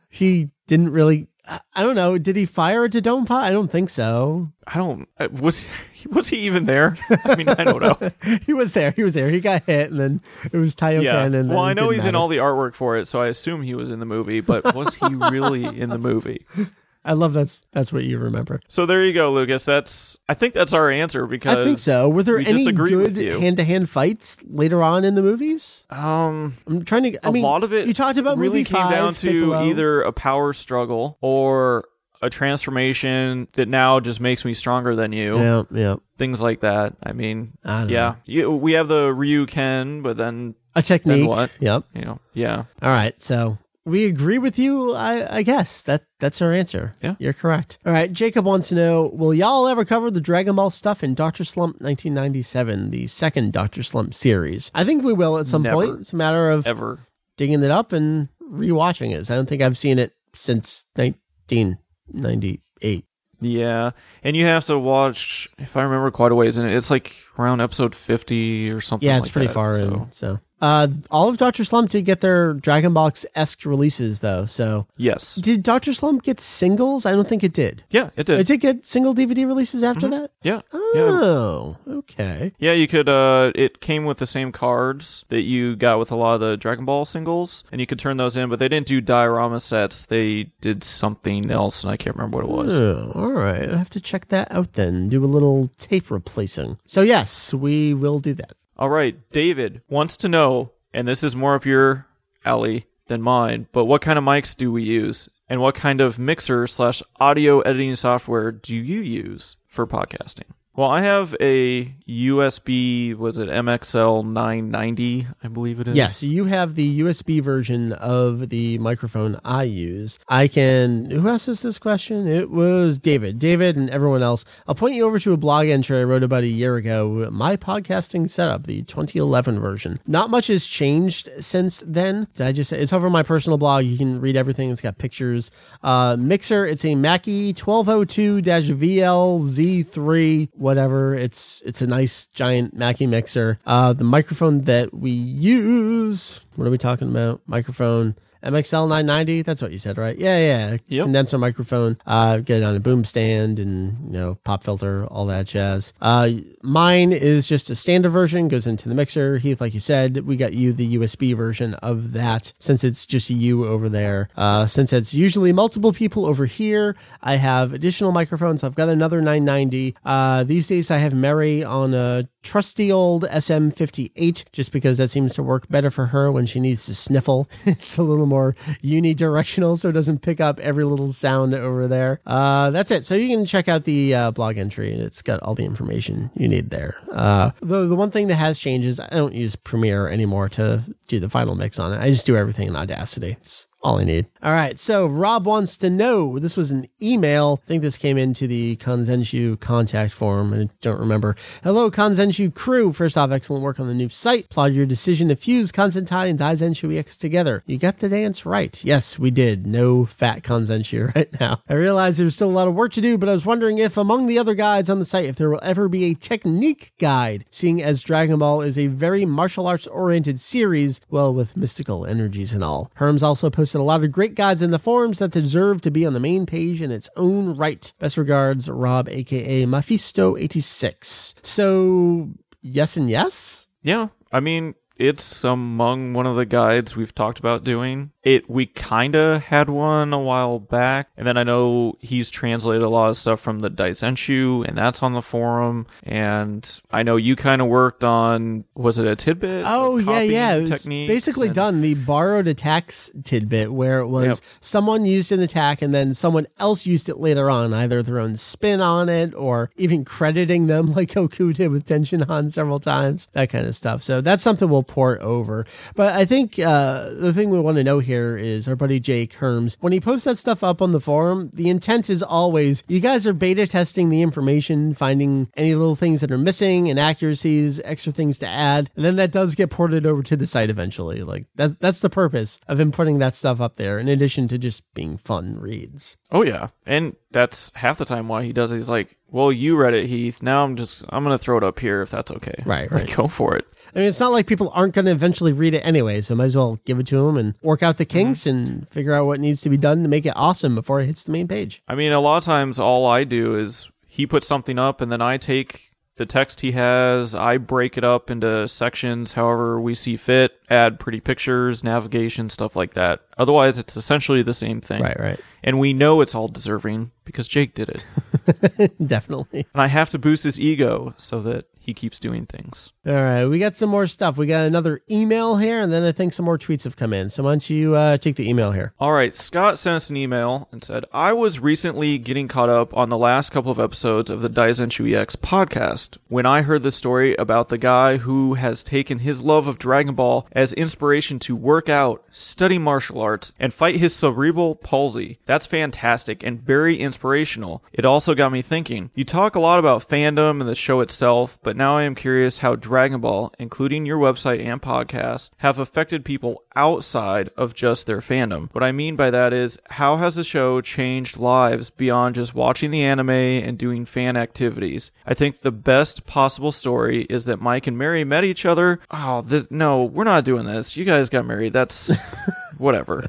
S1: he didn't really. I don't know. Did he fire a Dodonpa? I don't think so.
S2: I don't uh, was he, was he even there? I mean, I don't know.
S1: he was there. He was there. He got hit, and then it was Taiyoken.
S2: Yeah.
S1: And then
S2: Well, I know he's in all the artwork for it, so I assume he was in the movie. But was he really in the movie?
S1: I love that's that's what you remember.
S2: So there you go, Lucas. That's I think that's our answer because
S1: I think so. Were there
S2: we
S1: any good hand to hand fights later on in the movies?
S2: Um,
S1: I'm trying to. I
S2: a
S1: mean, a
S2: lot of it
S1: You talked about
S2: really came
S1: five,
S2: down to
S1: Piccolo.
S2: either a power struggle or a transformation that now just makes me stronger than you.
S1: Yeah, yeah.
S2: Things like that. I mean,
S1: I
S2: yeah, you, we have the Ryu Ken, but then
S1: A technique.
S2: what?
S1: Yep.
S2: you know, yeah,
S1: All right. So we agree with you. I, I guess that that's our answer.
S2: Yeah.
S1: you're correct. All right. Jacob wants to know: Will y'all ever cover the Dragon Ball stuff in Doctor Slump 1997, the second Doctor Slump series? I think we will at some
S2: Never.
S1: point. It's a matter of
S2: ever.
S1: digging it up and rewatching it. I don't think I've seen it since 1998.
S2: Yeah, and you have to watch. If I remember quite a ways in it, it's like around episode fifty or something.
S1: Yeah, it's
S2: like
S1: pretty
S2: that,
S1: far
S2: so.
S1: in. So, uh, all of Doctor Slump did get their Dragon Box esque releases though. So,
S2: Yes.
S1: did Doctor Slump get singles? I don't think it did.
S2: Yeah, it did.
S1: It did get single DVD releases after that.
S2: Yeah. Yeah.
S1: Oh, okay.
S2: Yeah, you could. Uh, it came with the same cards that you got with a lot of the Dragon Ball singles, and you could turn those in. But they didn't do diorama sets; they did something else, and I can't remember what it was.
S1: Oh, all right. I have to check that out then. Do a little tape replacing. So yes, we will do that.
S2: All right, David wants to know, and this is more up your alley than mine. But what kind of mics do we use, and what kind of mixer slash audio editing software do you use for podcasting? Well, I have a USB. Was it MXL 990? I believe it is.
S1: Yes, you have the USB version of the microphone I use. I can. Who asked us this question? It was David. David and everyone else. I'll point you over to a blog entry I wrote about a year ago. My podcasting setup, the 2011 version. Not much has changed since then. Did I just it's over my personal blog? You can read everything. It's got pictures. Uh, mixer. It's a Mackie 1202-VLZ3, whatever. It's it's a nice giant Mackie mixer. Uh, the microphone that we use. What are we talking about? Microphone. MXL 990. That's what you said, right? Yeah, yeah.
S2: Yep.
S1: Condenser microphone. Uh, get it on a boom stand and you know pop filter, all that jazz. Uh, mine is just a standard version. Goes into the mixer. Heath, like you said, we got you the USB version of that. Since it's just you over there. Uh, since it's usually multiple people over here, I have additional microphones. I've got another 990. Uh, these days I have Mary on a trusty old SM58 just because that seems to work better for her when she needs to sniffle. it's a little more unidirectional so it doesn't pick up every little sound over there. Uh, that's it. So you can check out the uh, blog entry and it's got all the information you need there. Uh, the, the one thing that has changed is I don't use Premiere anymore to do the final mix on it. I just do everything in Audacity. It's all I need. All right. So Rob wants to know this was an email. I think this came into the Kanzenshuu contact form. I don't remember. Hello, Kanzenshuu crew. First off, excellent work on the new site. Applaud your decision to fuse Kanzentai and Daizenshuu EX together. You got the dance right. Yes, we did. No fat Kanzenshuu right now. I realize there's still a lot of work to do, but I was wondering if among the other guides on the site, if there will ever be a technique guide, seeing as Dragon Ball is a very martial arts oriented series, well, with mystical energies and all. Herms also posted a lot of great guides in the forums that deserve to be on the main page in its own right. Best regards, Rob, aka Mephisto86. So, yes and yes?
S2: Yeah, I mean, it's among one of the guides we've talked about doing. It we kind of had one a while back, and then I know he's translated a lot of stuff from the Daizenshuu, and that's on the forum. And I know you kind of worked on was it a tidbit?
S1: Oh yeah, yeah. It was basically
S2: and-
S1: done the borrowed attacks tidbit where it was
S2: Yep.
S1: someone used an attack and then someone else used it later on, either their own spin on it or even crediting them like Goku did with Tenshin Han several times, that kind of stuff. So that's something we'll port over. But I think uh, the thing we want to know here is our buddy Jake Herms, when he posts that stuff up on the forum, the intent is always you guys are beta testing the information, finding any little things that are missing, inaccuracies, extra things to add, and then that does get ported over to the site eventually. Like that's that's the purpose of him putting that stuff up there, in addition to just being fun reads.
S2: Oh yeah, and that's half the time why he does it. He's like, "Well, you read it, Heath. Now I'm just I'm gonna throw it up here if that's okay.
S1: Right,
S2: Like,
S1: right.
S2: go for it.
S1: I mean, it's not like people aren't going to eventually read it anyway, so might as well give it to them and work out the mm-hmm. kinks and figure out what needs to be done to make it awesome before it hits the main page.
S2: I mean, a lot of times all I do is he puts something up, and then I take the text he has, I break it up into sections however we see fit, add pretty pictures, navigation, stuff like that. Otherwise, it's essentially the same thing.
S1: Right, right.
S2: And we know it's all deserving because Jake did it.
S1: Definitely.
S2: and I have to boost his ego so that he keeps doing things.
S1: All right, we got some more stuff. We got another email here, and then I think some more tweets have come in. So why don't you uh, take the email here?
S2: All right, Scott sent us an email and said, I was recently getting caught up on the last couple of episodes of the Daizenshuu EX podcast when I heard the story about the guy who has taken his love of Dragon Ball as inspiration to work out, study martial arts, and fight his cerebral palsy. That's fantastic and very inspirational. It also got me thinking. You talk a lot about fandom and the show itself, but now I am curious how Dragon Ball, including your website and podcast, have affected people outside of just their fandom. What I mean by that is, how has the show changed lives beyond just watching the anime and doing fan activities? I think the best possible story is that Mike and Mary met each other. Oh, this, no, we're not doing this. You guys got married. That's whatever.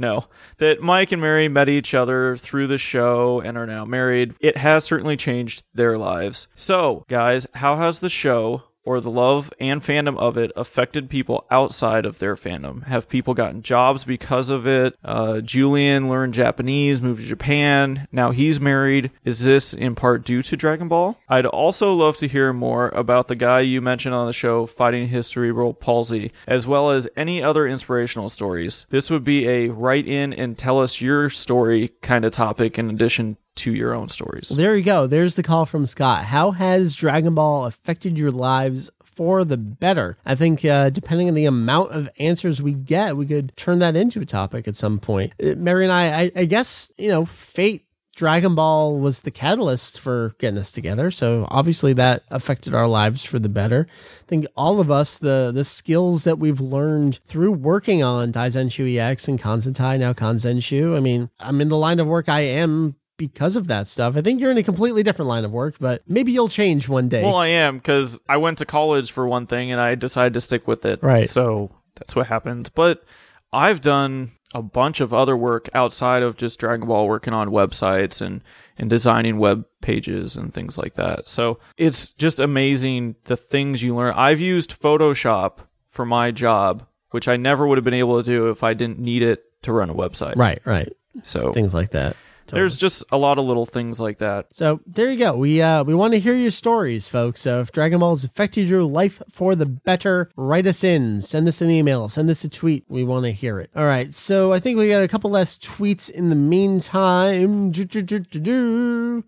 S2: No, that Mike and Mary met each other through the show and are now married. It has certainly changed their lives. So, guys, how has the show or the love and fandom of it affected people outside of their fandom? Have people gotten jobs because of it? Uh, Julian learned Japanese, moved to Japan. Now he's married. Is this in part due to Dragon Ball? I'd also love to hear more about the guy you mentioned on the show fighting his cerebral palsy, as well as any other inspirational stories. This would be a write in and tell us your story kind of topic in addition to your own stories.
S1: There you go. There's the call from Scott. How has Dragon Ball affected your lives for the better? I think uh, depending on the amount of answers we get, we could turn that into a topic at some point. Uh, Mary and I, I, I guess, you know, fate. Dragon Ball was the catalyst for getting us together, so obviously that affected our lives for the better. I think all of us, the the skills that we've learned through working on Daizenshuu EX and Kanzentai, now Kanzenshuu. I mean, I'm in the line of work I am because of that stuff. I think you're in a completely different line of work, but maybe you'll change one day.
S2: Well, I am because I went to college for one thing and I decided to stick with it.
S1: Right.
S2: So that's what happened. But I've done a bunch of other work outside of just Dragon Ball, working on websites and and designing web pages and things like that. So it's just amazing the things you learn. I've used Photoshop for my job, which I never would have been able to do if I didn't need it to run a website.
S1: right, right.
S2: So
S1: Things like that. Totally.
S2: there's just a lot of little things like that.
S1: So there you go. We uh we want to hear your stories, folks. So if Dragon Ball has affected your life for the better, write us in, send us an email, send us a tweet. We want to hear it. All right. So I think we got a couple less tweets in the meantime.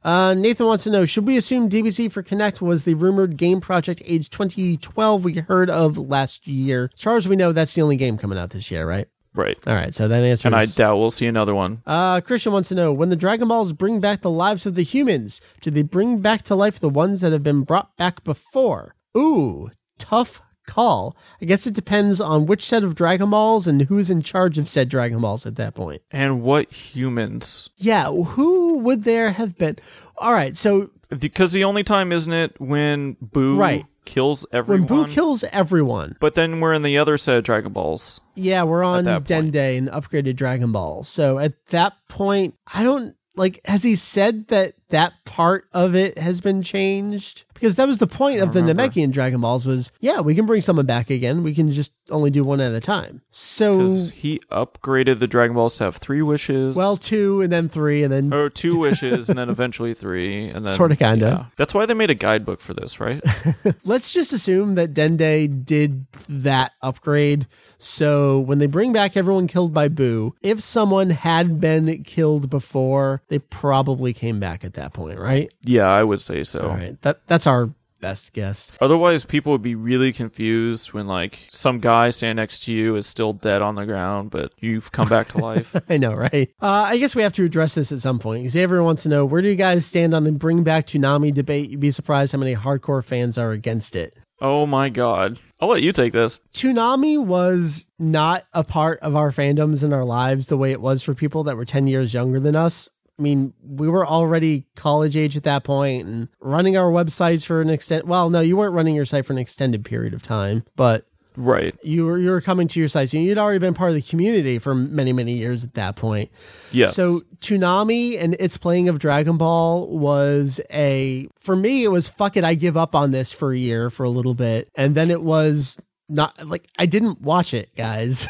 S1: Uh, Nathan wants to know: Should we assume DBZ for Kinect was the rumored game project age 2012 we heard of last year? As far as we know, that's the only game coming out this year, right?
S2: Right.
S1: All right. So that answers.
S2: And I doubt we'll see another one.
S1: Uh, Christian wants to know when the Dragon Balls bring back the lives of the humans, do they bring back to life the ones that have been brought back before? Ooh, tough call. I guess it depends on which set of Dragon Balls and who's in charge of said Dragon Balls at that point.
S2: And what humans?
S1: Yeah, who would there have been? All right, so
S2: Because the only time, isn't it, when Buu
S1: Right.
S2: Kills everyone.
S1: when? Buu kills everyone,
S2: but then we're in the other set of Dragon Balls.
S1: yeah, we're on. Dende and upgraded Dragon Ball. So at that point, I don't like. Has he said that that part of it has been changed? Because that was the point of the Namekian Dragon Balls was, yeah, we can bring someone back again. We can just only do one at a time. So,
S2: he upgraded the Dragon Balls to have three wishes.
S1: well, two and then three and then
S2: or two wishes, and then eventually three, and then
S1: Sorta, kinda.
S2: Yeah. That's why they made a guidebook for this, right?
S1: let's just assume that Dende did that upgrade. So when they bring back everyone killed by Buu, if someone had been killed before, they probably came back at that point, right?
S2: yeah, I would say so.
S1: All right. That that's our best guess.
S2: Otherwise, people would be really confused when like some guy standing next to you is still dead on the ground, but you've come back to life.
S1: I know, right? Uh, I guess we have to address this at some point. Xavier wants to know where do you guys stand on the bring back Toonami debate? You'd be surprised how many hardcore fans are against it.
S2: oh my god. I'll let you take this.
S1: Toonami was not a part of our fandoms and our lives the way it was for people that were 10 years younger than us. I mean, we were already college age at that point and running our websites for an extent. Well, no, you weren't running your site for an extended period of time, but
S2: Right.
S1: you were you were coming to your sites and you'd already been part of the community for many many years at that point.
S2: Yes.
S1: So Toonami and its playing of Dragon Ball was a for me it was fuck it I give up on this for a year for a little bit and then it was not like I didn't watch it guys.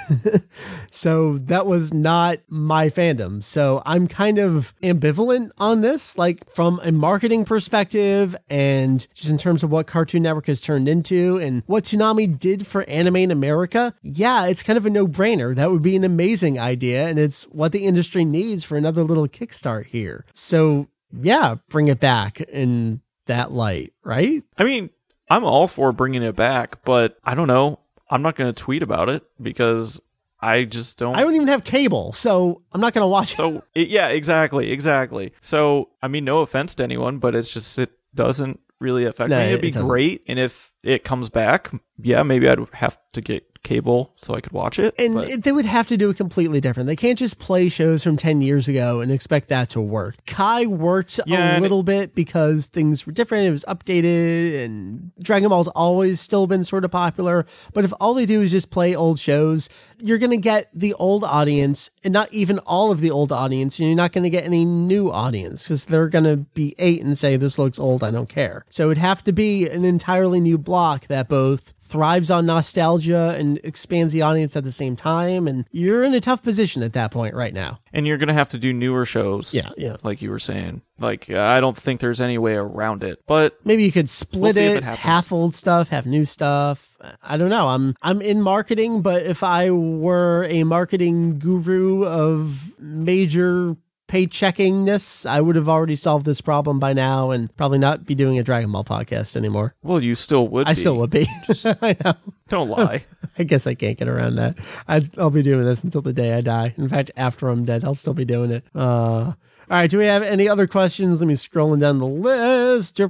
S1: so that was not my fandom. So I'm kind of ambivalent on this like from a marketing perspective and just in terms of what Cartoon Network has turned into and what Toonami did for anime in America. Yeah, it's kind of a no-brainer. That would be an amazing idea and it's what the industry needs for another little kickstart here. So, yeah, bring it back in that light, right?
S2: I mean, I'm all for bringing it back, but I don't know. I'm not going to tweet about it because I just don't.
S1: I don't even have cable, so I'm not going to watch it.
S2: so yeah, exactly, exactly. So I mean, no offense to anyone, but it's just it doesn't really affect
S1: No,
S2: me.
S1: it
S2: It'd be
S1: doesn't.
S2: great, and if it comes back, yeah, maybe I'd have to get cable so I could watch it.
S1: And
S2: but-
S1: they would have to do it completely different. They can't just play shows from 10 years ago and expect that to work. Kai worked
S2: Yeah,
S1: a little bit because things were different. It was updated and Dragon Ball's always still been sort of popular. But if all they do is just play old shows, you're going to get the old audience and not even all of the old audience. And you're not going to get any new audience because they're going to be eight and say, this looks old. I don't care. So it'd have to be an entirely new block that both thrives on nostalgia and expands the audience at the same time. And you're in a tough position at that point right now.
S2: and you're gonna have to do newer shows.
S1: Yeah, yeah.
S2: like you were saying. Like I don't think there's any way around it, but
S1: Maybe you could split
S2: We'll
S1: it,
S2: it
S1: half old stuff, have new stuff. I don't know. I'm I'm in marketing, but if I were a marketing guru of major paycheckingness, I would have already solved this problem by now and probably not be doing a Dragon Ball podcast anymore.
S2: well, you still would.
S1: I
S2: be.
S1: still would be. I know.
S2: Don't lie.
S1: I guess I can't get around that. I, I'll be doing this until the day I die. In fact, after I'm dead, I'll still be doing it. Uh, all right. Do we have any other questions? Let me scrolling down the list.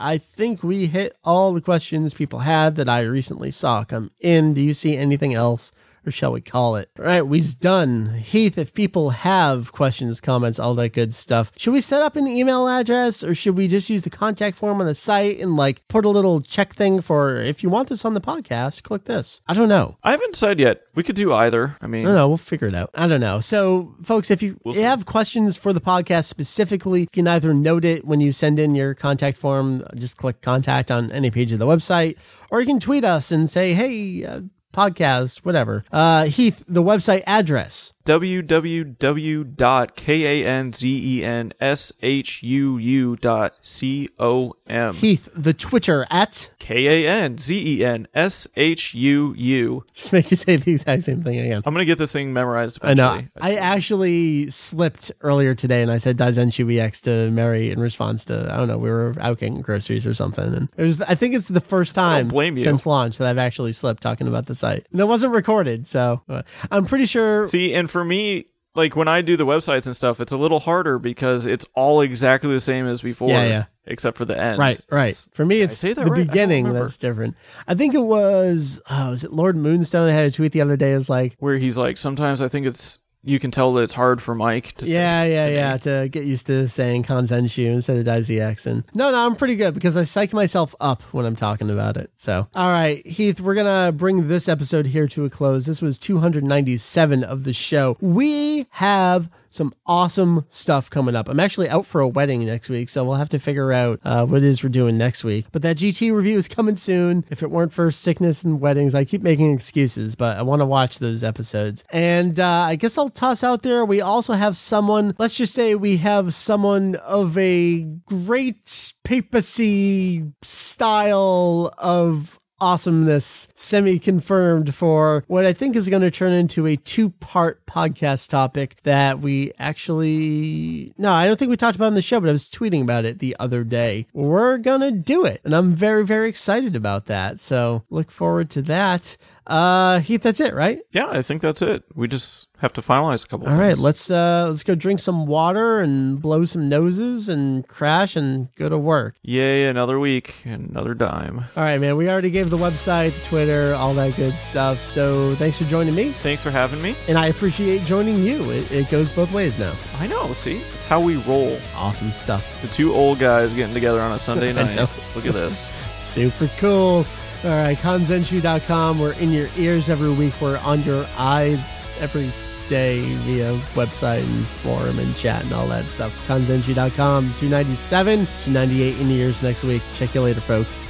S1: I think we hit all the questions people had that I recently saw come in. Do you see anything else? Or shall we call it? All right, we's done. Heath, if people have questions, comments, all that good stuff, should we set up an email address or should we just use the contact form on the site and like put a little check thing for if you want this on the podcast, click this? I don't know.
S2: I haven't decided yet. We could do either. I mean,
S1: I don't know. We'll figure it out. I don't know. So, folks, if you
S2: We'll
S1: have questions for the podcast specifically, you can either note it when you send in your contact form, just click contact on any page of the website, or you can tweet us and say, hey, uh, podcast, whatever. Uh, Heath, the website address.
S2: www.kanzenshuu.com.
S1: Heath, the Twitter at.
S2: K A N Z E N S H U U.
S1: Just make you say the exact same thing again.
S2: I'm gonna get this thing memorized
S1: I know. I actually slipped earlier today and I said Daizenshuu EX to Mary in response to, I don't know, we were out getting groceries or something. And it was, I think it's the first time since launch that I've actually slipped talking about the site. And it wasn't recorded. So I'm pretty sure.
S2: See, and for me, like when I do the websites and stuff, it's a little harder because it's all exactly the same as before.
S1: Yeah, yeah.
S2: Except for the end.
S1: Right, right.
S2: It's-
S1: For me, it's the
S2: right?
S1: Beginning that's different. I think it was, oh, was it Lord Moonstone that had a tweet the other day? It was like,
S2: where he's like, sometimes I think it's you can tell that it's hard for Mike to say.
S1: Yeah, yeah,
S2: to
S1: yeah.
S2: me.
S1: To get used to saying Kanzenshuu instead of DaiZX. And no, no, I'm pretty good because I psych myself up when I'm talking about it. So, all right, Heath, we're going to bring this episode here to a close. This was 297 of the show. We have some awesome stuff coming up. I'm actually out for a wedding next week, so we'll have to figure out uh, what it is we're doing next week. But that GT review is coming soon. If it weren't for sickness and weddings, I keep making excuses, but I want to watch those episodes. And uh, I guess I'll toss out there. We also have someone, let's just say we have someone of a great papacy style of awesomeness semi confirmed for what I think is going to turn into a two part podcast topic that we actually, no, I don't think we talked about on the show, but I was tweeting about it the other day. We're going to do it. And I'm very, very excited about that. So look forward to that. Uh, Heath, that's it, right?
S2: Yeah, I think that's it. We just have to finalize a couple.
S1: All right, let's uh let's go drink some water and blow some noses and crash and go to work.
S2: Yay! Another week, another dime.
S1: All right, man. We already gave the website, Twitter, all that good stuff. So thanks for joining me,
S2: Thanks for having me.
S1: and I appreciate joining you. It, it goes both ways now.
S2: I know. See, it's how we roll.
S1: Awesome stuff.
S2: The two old guys getting together on a Sunday night. Look at this.
S1: Super cool. All right, kanzenshuu.com. We're in your ears every week. We're on your eyes every day via website and forum and chat and all that stuff. Kanzenshuu.com. 297, 298 in your ears next week. Check you later, folks.